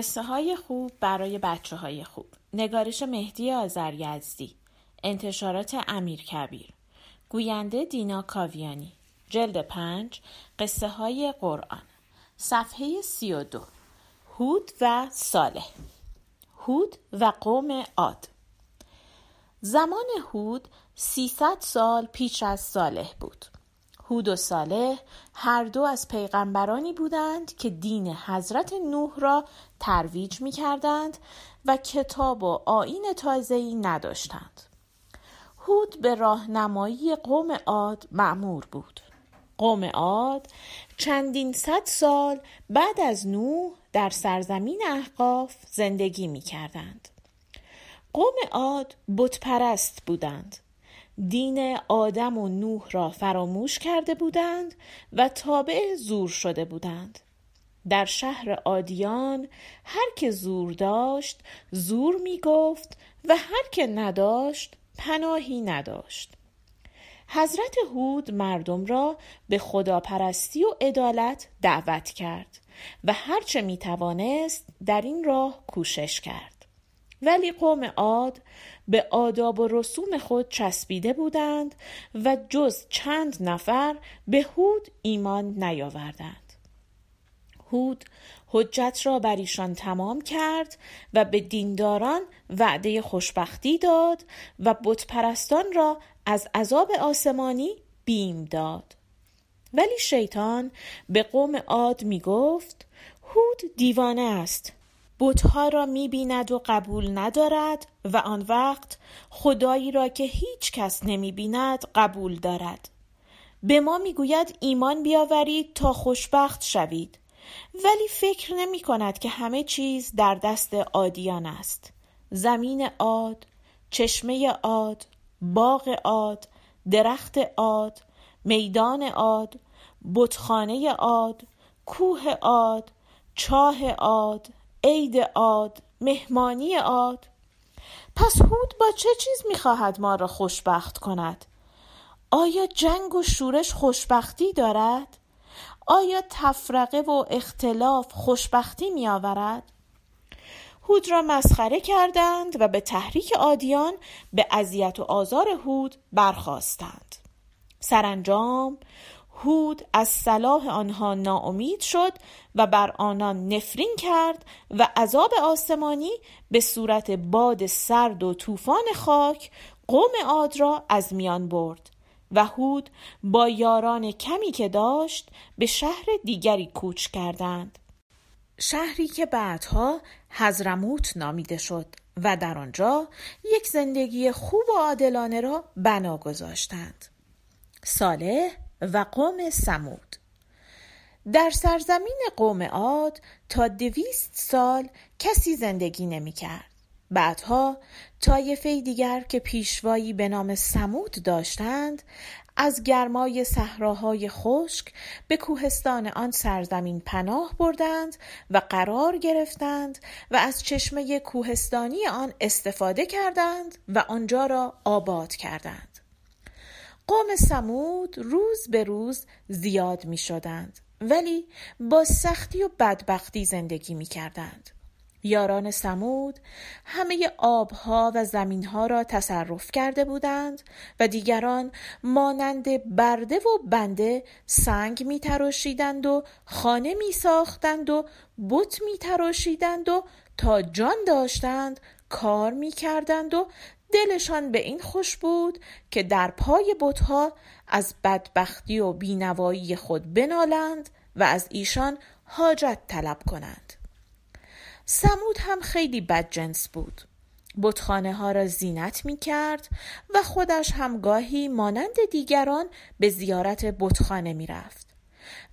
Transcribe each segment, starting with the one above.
قصه های خوب برای بچه های خوب. نگارش مهدی آزریزدی انتشارات امیر کبیر. گوینده دینا کاویانی. جلد پنج قصه های قرآن. صفحه سی و دو. هود و صالح. هود و قوم عاد. زمان هود سیصد سال پیش از صالح بود. هود و صالح هر دو از پیغمبرانی بودند که دین حضرت نوح را ترویج می کردند و کتاب و آین تازه‌ای نداشتند. هود به راهنمایی قوم عاد معمور بود. قوم عاد چندین صد سال بعد از نوح در سرزمین احقاف زندگی می کردند. قوم عاد بتپرست بودند دین آدم و نوح را فراموش کرده بودند و تابع زور شده بودند در شهر آدیان هر که زور داشت زور می گفت و هر که نداشت پناهی نداشت. حضرت هود مردم را به خداپرستی و عدالت دعوت کرد و هرچه می توانست در این راه کوشش کرد. ولی قوم عاد به آداب و رسوم خود چسبیده بودند و جز چند نفر به هود ایمان نیاوردند. هود حجت را بر ایشان تمام کرد و به دینداران وعده خوشبختی داد و بتپرستان را از عذاب آسمانی بیم داد. ولی شیطان به قوم عاد می گفت هود دیوانه است بتها را می بیند و قبول ندارد و آن وقت خدایی را که هیچ کس نمی بیند قبول دارد. به ما می‌گوید ایمان بیاورید تا خوشبخت شوید. ولی فکر نمی کند که همه چیز در دست عادیان است. زمین عاد چشمه عاد باغ عاد درخت عاد میدان عاد بتخانه عاد کوه عاد چاه عاد عید عاد مهمانی عاد. پس هود با چه چیز می‌خواهد ما را خوشبخت کند؟ آیا جنگ و شورش خوشبختی دارد؟ آیا تفرقه و اختلاف خوشبختی میآورد؟ هود را مسخره کردند و به تحریک آدیان به اذیت و آزار هود برخواستند سرانجام هود از صلاح آنها ناامید شد و بر آنان نفرین کرد و عذاب آسمانی به صورت باد سرد و طوفان خاک قوم عاد را از میان برد. و هود با یاران کمی که داشت به شهر دیگری کوچ کردند. شهری که بعدها حضرموت نامیده شد و در آنجا یک زندگی خوب و عادلانه را بنا گذاشتند. صالح و قوم سمود در سرزمین قوم عاد تا دویست سال کسی زندگی نمی کرد. بعدها طایفه دیگر که پیشوایی به نام سمود داشتند از گرمای صحراهای خشک به کوهستان آن سرزمین پناه بردند و قرار گرفتند و از چشمه کوهستانی آن استفاده کردند و آنجا را آباد کردند قوم سمود روز به روز زیاد می شدند ولی با سختی و بدبختی زندگی می کردند. یاران سمود همه آبها و زمینها را تصرف کرده بودند و دیگران مانند برده و بنده سنگ می تراشیدند و خانه می ساختند و بت می تراشیدند و تا جان داشتند کار می کردند و دلشان به این خوش بود که در پای بتها از بدبختی و بینوایی خود بنالند و از ایشان حاجت طلب کنند. سمود هم خیلی بدجنس بود بتخانه ها را زینت می کرد و خودش هم گاهی مانند دیگران به زیارت بتخانه می رفت.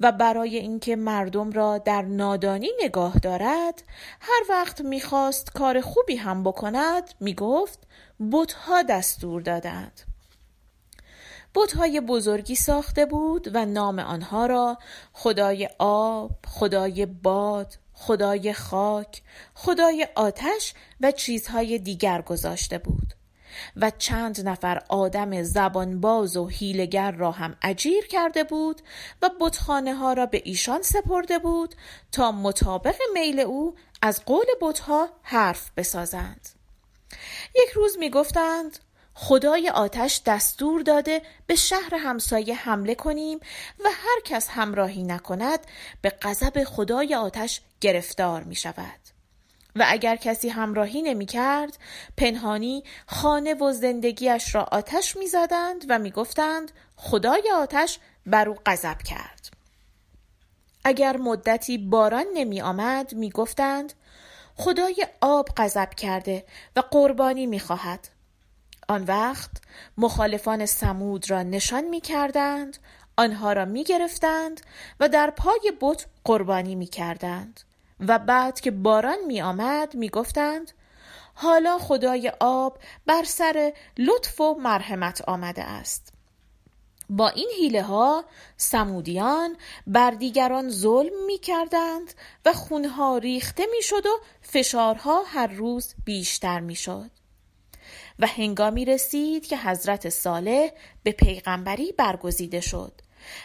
و برای اینکه مردم را در نادانی نگاه دارد هر وقت می‌خواست کار خوبی هم بکند می‌گفت بتها دستور دادند بتهای بزرگی ساخته بود و نام آنها را خدای آب، خدای باد، خدای خاک، خدای آتش و چیزهای دیگر گذاشته بود. و چند نفر آدم زبانباز و هیلگر را هم اجیر کرده بود و بتخانه ها را به ایشان سپرده بود تا مطابق میل او از قول بتها حرف بسازند. یک روز می گفتند خدای آتش دستور داده به شهر همسایه حمله کنیم و هر کس همراهی نکند به غضب خدای آتش گرفتار می شود. و اگر کسی همراهی نمی کرد پنهانی خانه و زندگیش را آتش می زدند و می گفتند خدای آتش بر او غضب کرد. اگر مدتی باران نمی آمد می گفتند خدای آب غضب کرده و قربانی می خواهد. آن وقت مخالفان سمود را نشان می کردند آنها را می گرفتند و در پای بت قربانی می کردند و بعد که باران می آمد می گفتند حالا خدای آب بر سر لطف و مرحمت آمده است با این حیله ها سمودیان بر دیگران ظلم می کردند و خونها ریخته می شد و فشارها هر روز بیشتر می شد. و هنگامی رسید که حضرت صالح به پیغمبری برگزیده شد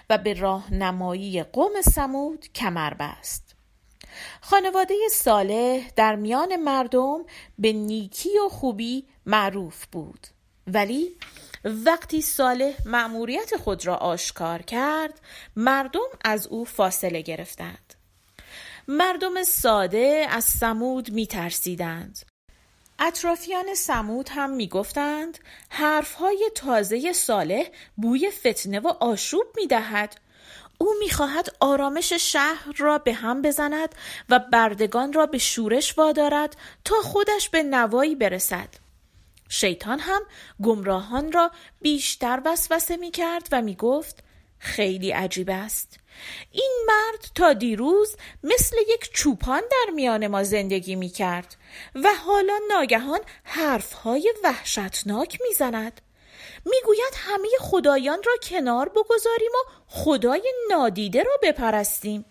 و به راهنمایی قوم سمود کمر بست. خانواده صالح در میان مردم به نیکی و خوبی معروف بود. ولی وقتی صالح مأموریت خود را آشکار کرد مردم از او فاصله گرفتند. مردم ساده از سمود می ترسیدند اطرافیان سمود هم می گفتند حرفهای تازه صالح بوی فتنه و آشوب می دهد او می‌خواهد آرامش شهر را به هم بزند و بردگان را به شورش وادارد تا خودش به نوایی برسد. شیطان هم گمراهان را بیشتر وسوسه می کرد و می گفت خیلی عجیب است. این مرد تا دیروز مثل یک چوپان در میان ما زندگی می کرد و حالا ناگهان حرفهای وحشتناک می زند می‌گوید همه خدایان را کنار بگذاریم و خدای نادیده را بپرستیم.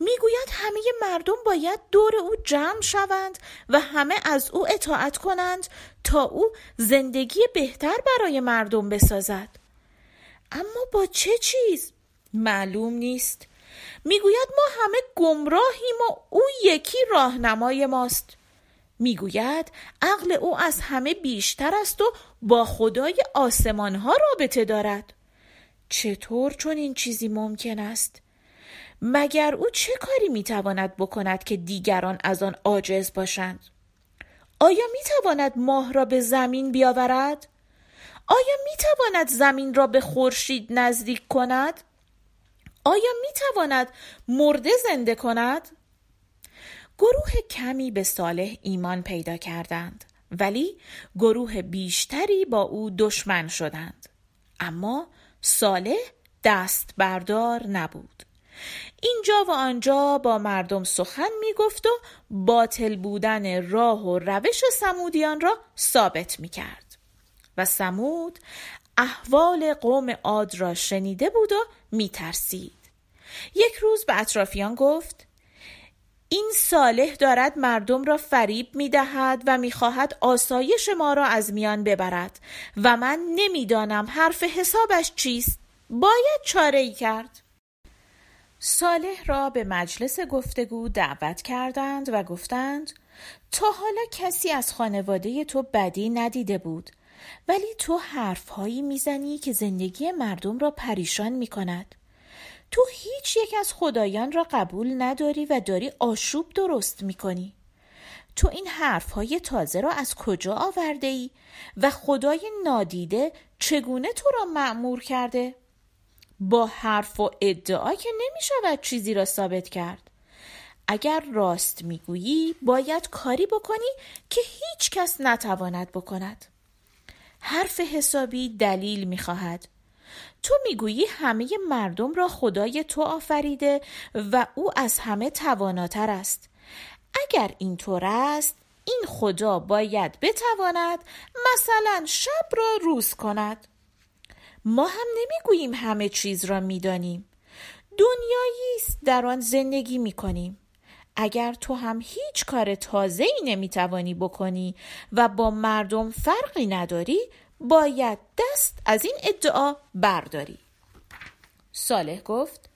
می‌گوید همه مردم باید دور او جمع شوند و همه از او اطاعت کنند تا او زندگی بهتر برای مردم بسازد. اما با چه چیز؟ معلوم نیست. می‌گوید ما همه گمراهیم و او یکی راهنمای ماست. می‌گوید عقل او از همه بیشتر است و با خدای آسمان ها رابطه دارد. چطور چون این چیزی ممکن است؟ مگر او چه کاری می‌تواند بکند که دیگران از آن عاجز باشند؟ آیا می‌تواند ماه را به زمین بیاورد؟ آیا می‌تواند زمین را به خورشید نزدیک کند؟ آیا می‌تواند مرده زنده کند؟ گروه کمی به صالح ایمان پیدا کردند ولی گروه بیشتری با او دشمن شدند. اما صالح دست بردار نبود. اینجا و آنجا با مردم سخن می گفت و باطل بودن راه و روش سمودیان را ثابت می کرد و سمود احوال قوم عاد را شنیده بود و می ترسید. یک روز به اطرافیان گفت این صالح دارد مردم را فریب می دهد و می خواهد آسایش ما را از میان ببرد و من نمی‌دانم حرف حسابش چیست. باید چاره ای کرد. صالح را به مجلس گفتگو دعوت کردند و گفتند تا حالا کسی از خانواده تو بدی ندیده بود. ولی تو حرفهایی می‌زنی که زندگی مردم را پریشان می کند تو هیچ یک از خدایان را قبول نداری و داری آشوب درست می کنی تو این حرفهای تازه را از کجا آورده ای و خدای نادیده چگونه تو را معمور کرده؟ با حرف و ادعا که نمی شود چیزی را ثابت کرد. اگر راست می‌گویی باید کاری بکنی که هیچ کس نتواند بکند. حرف حسابی دلیل می‌خواهد. تو می‌گویی همه مردم را خدای تو آفریده و او از همه تواناتر است. اگر اینطور است این خدا باید بتواند مثلا شب را روز کند. ما هم نمی‌گوییم همه چیز را می‌دانیم. دنیایی است در آن زندگی می‌کنیم. اگر تو هم هیچ کار تازه ای نمی‌توانی بکنی و با مردم فرقی نداری باید دست از این ادعا برداری. صالح گفت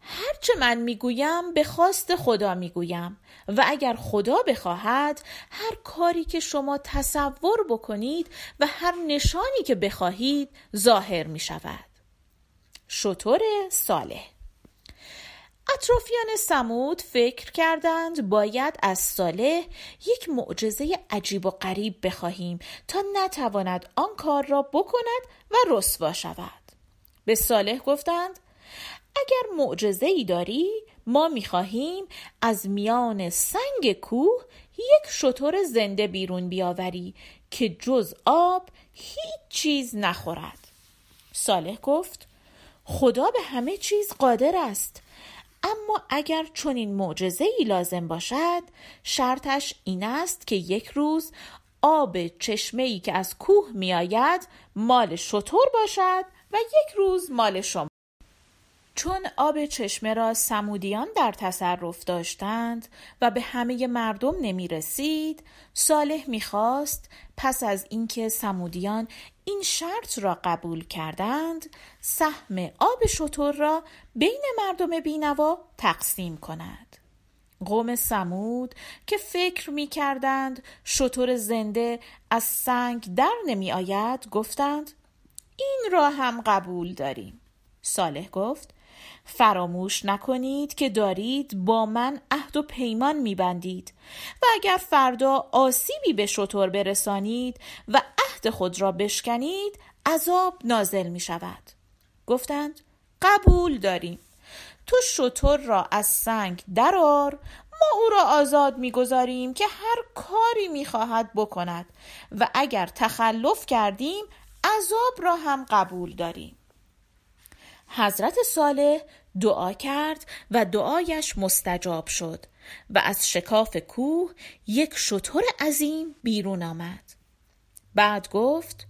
هرچه من می‌گویم به خواست خدا می‌گویم و اگر خدا بخواهد هر کاری که شما تصور بکنید و هر نشانی که بخواهید ظاهر می شود شطور صالح اطرافیان سمود فکر کردند باید از صالح یک معجزه عجیب و غریب بخواهیم تا نتواند آن کار را بکند و رسوا شود. به صالح گفتند اگر معجزه ای داری ما می‌خواهیم از میان سنگ کوه یک شطور زنده بیرون بیاوری که جز آب هیچ چیز نخورد. صالح گفت خدا به همه چیز قادر است. اما اگر چنین معجزه ای لازم باشد شرطش این است که یک روز آب چشمه ای که از کوه میآید مال شطور باشد و یک روز مال شما. چون آب چشمه را سمودیان در تصرف داشتند و به همه مردم نمی رسید صالح می‌خواست پس از اینکه سمودیان این شرط را قبول کردند سهم آب شطور را بین مردم بینوا تقسیم کند. قوم سمود که فکر می کردند شطور زنده از سنگ در نمی آید گفتند این را هم قبول داریم. صالح گفت فراموش نکنید که دارید با من عهد و پیمان میبندید و اگر فردا آسیبی به شطور برسانید و عهد خود را بشکنید عذاب نازل می شود گفتند قبول داریم. تو شطور را از سنگ درار ما او را آزاد می‌گذاریم که هر کاری می‌خواهد بکند و اگر تخلف کردیم عذاب را هم قبول داریم. حضرت صالح دعا کرد و دعایش مستجاب شد و از شکاف کوه یک شطور عظیم بیرون آمد. بعد گفت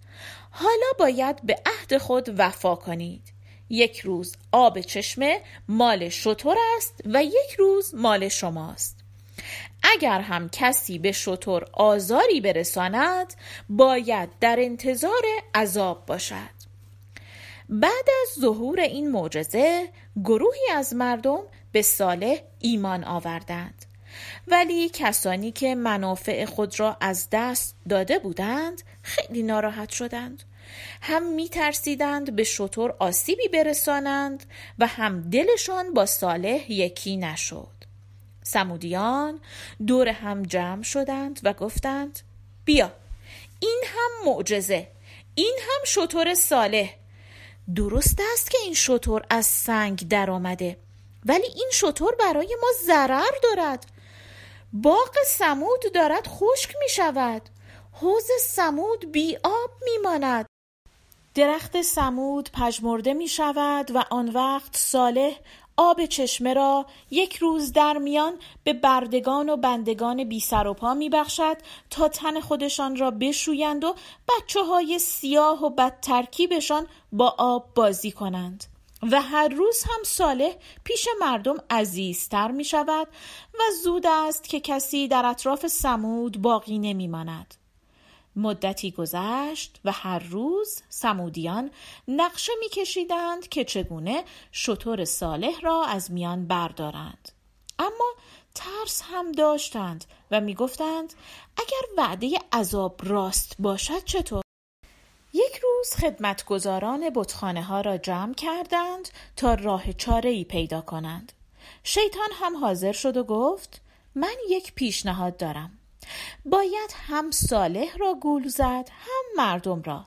حالا باید به عهد خود وفا کنید. یک روز آب چشمه مال شطور است و یک روز مال شماست. اگر هم کسی به شطور آزاری برساند باید در انتظار عذاب باشد. بعد از ظهور این معجزه گروهی از مردم به صالح ایمان آوردند. ولی کسانی که منافع خود را از دست داده بودند خیلی ناراحت شدند. هم می ترسیدند به شطور آسیبی برسانند و هم دلشان با صالح یکی نشد. سمودیان دور هم جمع شدند و گفتند بیا این هم معجزه این هم شطور صالح درست است که این شطور از سنگ در آمده ولی این شطور برای ما ضرر دارد. باغ سمود دارد خشک می شود حوز سمود بی آب می ماند درخت سمود پژمرده می شود و آن وقت صالح آب چشمه را یک روز در میان به بردگان و بندگان بی سر و پا می بخشد تا تن خودشان را بشویند و بچه های سیاه و بد ترکیبشان با آب بازی کنند و هر روز هم صالح پیش مردم عزیزتر می شود و زود است که کسی در اطراف سمود باقی نمی ماند. مدتی گذشت و هر روز سمودیان نقشه میکشیدند که چگونه شطور صالح را از میان بردارند. اما ترس هم داشتند و می‌گفتند اگر وعده عذاب راست باشد چطور؟ یک روز خدمتگزاران بتخانه ها را جمع کردند تا راه چاره ای پیدا کنند. شیطان هم حاضر شد و گفت من یک پیشنهاد دارم. باید هم صالح را گول زد هم مردم را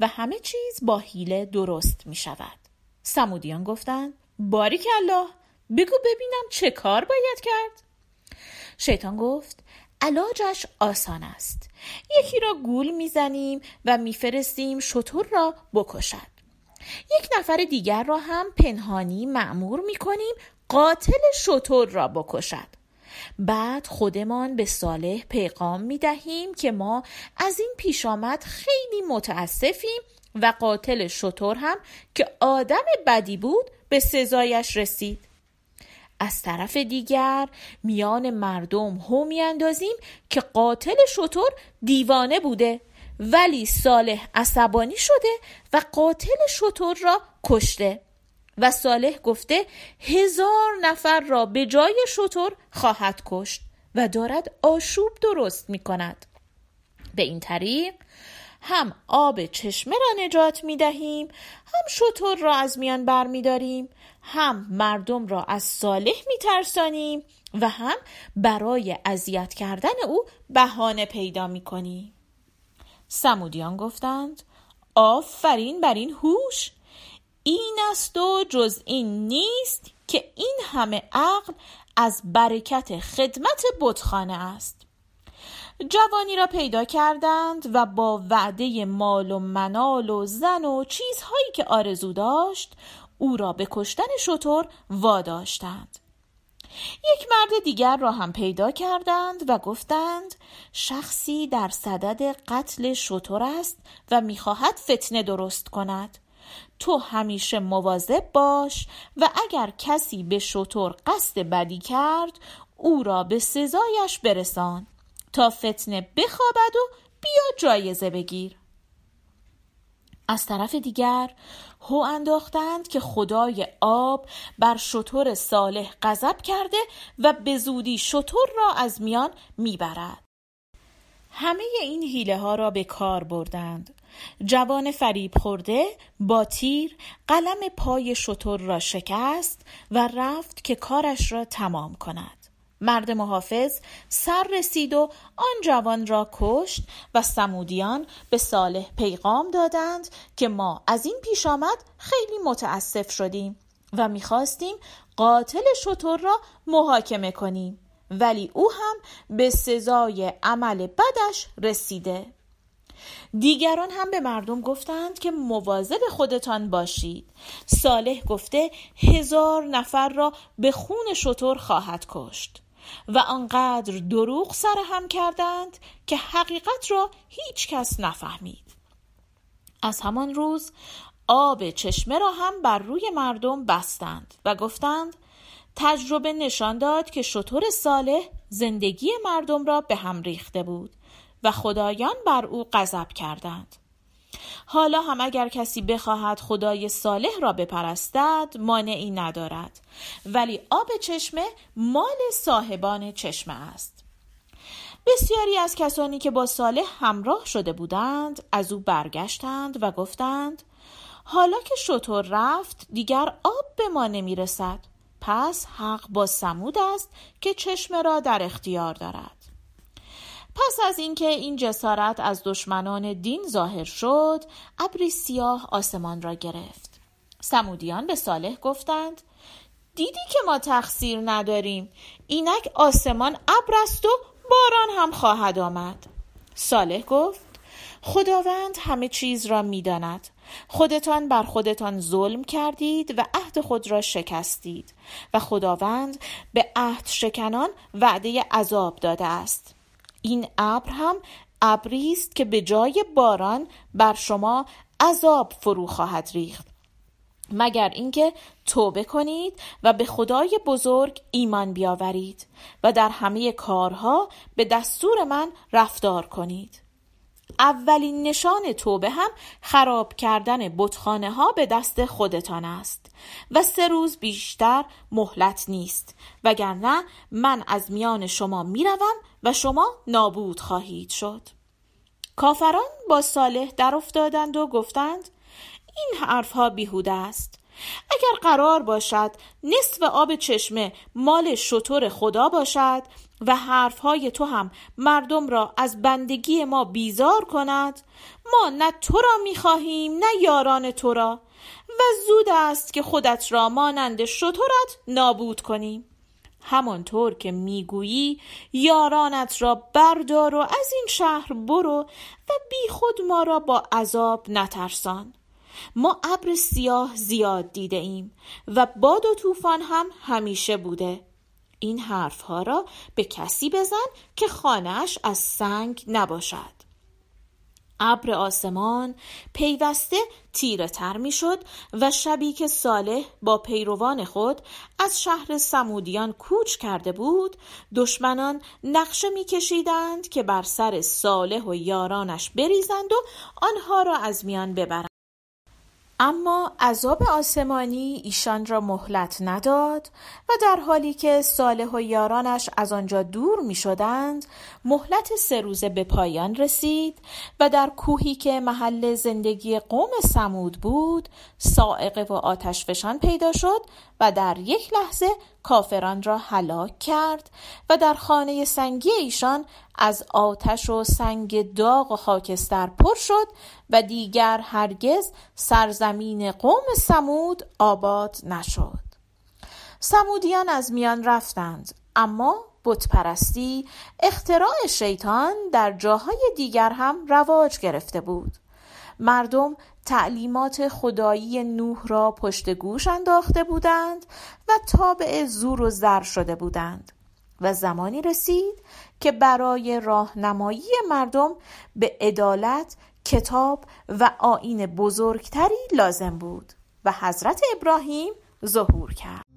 و همه چیز با حیله درست می شود. سمودیان گفتند باریک الله بگو ببینم چه کار باید کرد. شیطان گفت علاجش آسان است. یکی را گول می‌زنیم و میفرستیم شطور را بکشد. یک نفر دیگر را هم پنهانی معمور می‌کنیم قاتل شطور را بکشد. بعد خودمان به صالح پیغام می دهیم که ما از این پیش آمد خیلی متاسفیم و قاتل شطور هم که آدم بدی بود به سزایش رسید. از طرف دیگر میان مردم هو میاندازیم که قاتل شطور دیوانه بوده ولی صالح عصبانی شده و قاتل شطور را کشته. و صالح گفته هزار نفر را به جای شطور خواهد کشت و دارد آشوب درست می کند به این طریق هم آب چشمه را نجات می دهیم هم شطور را از میان بر می داریم هم مردم را از صالح می ترسانیم و هم برای اذیت کردن او بهانه پیدا می کنیم سمودیان گفتند آفرین بر این هوش! این است و جز این نیست که این همه عقل از برکت خدمت بتخانه است. جوانی را پیدا کردند و با وعده مال و منال و زن و چیزهایی که آرزو داشت او را به کشتن شطور واداشتند. یک مرد دیگر را هم پیدا کردند و گفتند شخصی در صدد قتل شطور است و می‌خواهد فتنه درست کند. تو همیشه مواظب باش و اگر کسی به شطور قصد بدی کرد او را به سزایش برسان تا فتنه بخوابد و بیا جایزه بگیر. از طرف دیگر هو انداختند که خدای آب بر شطور صالح غضب کرده و به زودی شطور را از میان می‌برد. همه این حیله ها را به کار بردند. جوان فریب خورده با تیر قلم پای شطور را شکست و رفت که کارش را تمام کند. مرد محافظ سر رسید و آن جوان را کشت و سمودیان به صالح پیغام دادند که ما از این پیش آمد خیلی متاسف شدیم و می‌خواستیم قاتل شطور را محاکمه کنیم ولی او هم به سزای عمل بدش رسیده. دیگران هم به مردم گفتند که مواظب خودتان باشید. صالح گفته هزار نفر را به خون شطور خواهد کشت. و آنقدر دروغ سر هم کردند که حقیقت را هیچ کس نفهمید. از همان روز آب چشمه را هم بر روی مردم بستند و گفتند تجربه نشان داد که شطور صالح زندگی مردم را به هم ریخته بود. و خدایان بر او غضب کردند. حالا هم اگر کسی بخواهد خدای صالح را بپرستد مانعی ندارد. ولی آب چشمه مال صاحبان چشمه است. بسیاری از کسانی که با صالح همراه شده بودند از او برگشتند و گفتند حالا که شطور رفت دیگر آب به ما نمی رسد پس حق با سمود است که چشمه را در اختیار دارد. پس از اینکه این جسارت از دشمنان دین ظاهر شد ابری سیاه آسمان را گرفت. سمودیان به صالح گفتند دیدی که ما تقصیر نداریم اینک آسمان ابر است و باران هم خواهد آمد. صالح گفت خداوند همه چیز را می‌داند. خودتان بر خودتان ظلم کردید و عهد خود را شکستید و خداوند به عهد شکنان وعده عذاب داده است. این ابر هم ابری است که به جای باران بر شما عذاب فرو خواهد ریخت. مگر اینکه توبه کنید و به خدای بزرگ ایمان بیاورید و در همه کارها به دستور من رفتار کنید. اولین نشان توبه هم خراب کردن بتخانه ها به دست خودتان است و سه روز بیشتر مهلت نیست. وگرنه من از میان شما می‌روم و شما نابود خواهید شد. کافران با صالح در افتادند و گفتند این حرفها بیهوده است. اگر قرار باشد نصف آب چشمه مال شطور خدا باشد و حرفهای تو هم مردم را از بندگی ما بیزار کند؟ ما نه تو را می‌خواهیم نه یاران تو را. و زود است که خودت را مانند شطورت نابود کنیم. همانطور که می‌گویی یارانت را بردار و از این شهر برو و بی خود ما را با عذاب نترسان. ما ابر سیاه زیاد دیده ایم و باد و طوفان هم همیشه بوده. این حرفها را به کسی بزن که خانهش از سنگ نباشد. ابر آسمان پیوسته تیره تر می شد و شبی که صالح با پیروان خود از شهر سمودیان کوچ کرده بود دشمنان نقشه می کشیدند که بر سر صالح و یارانش بریزند و آنها را از میان ببرند. اما عذاب آسمانی ایشان را مهلت نداد و در حالی که صالح و یارانش از آنجا دور می شدند مهلت سه روزه به پایان رسید و در کوهی که محل زندگی قوم سمود بود سائقه و آتش فشان پیدا شد و در یک لحظه کافران را هلاک کرد و در خانه سنگی ایشان از آتش و سنگ داغ و خاکستر پر شد و دیگر هرگز سرزمین قوم سمود آباد نشد. سمودیان از میان رفتند اما بتپرستی اختراع شیطان در جاهای دیگر هم رواج گرفته بود. مردم تعلیمات خدایی نوح را پشت گوش انداخته بودند و تابع زور و زر شده بودند و زمانی رسید که برای راهنمایی مردم به عدالت کتاب و آیین بزرگتری لازم بود و حضرت ابراهیم ظهور کرد.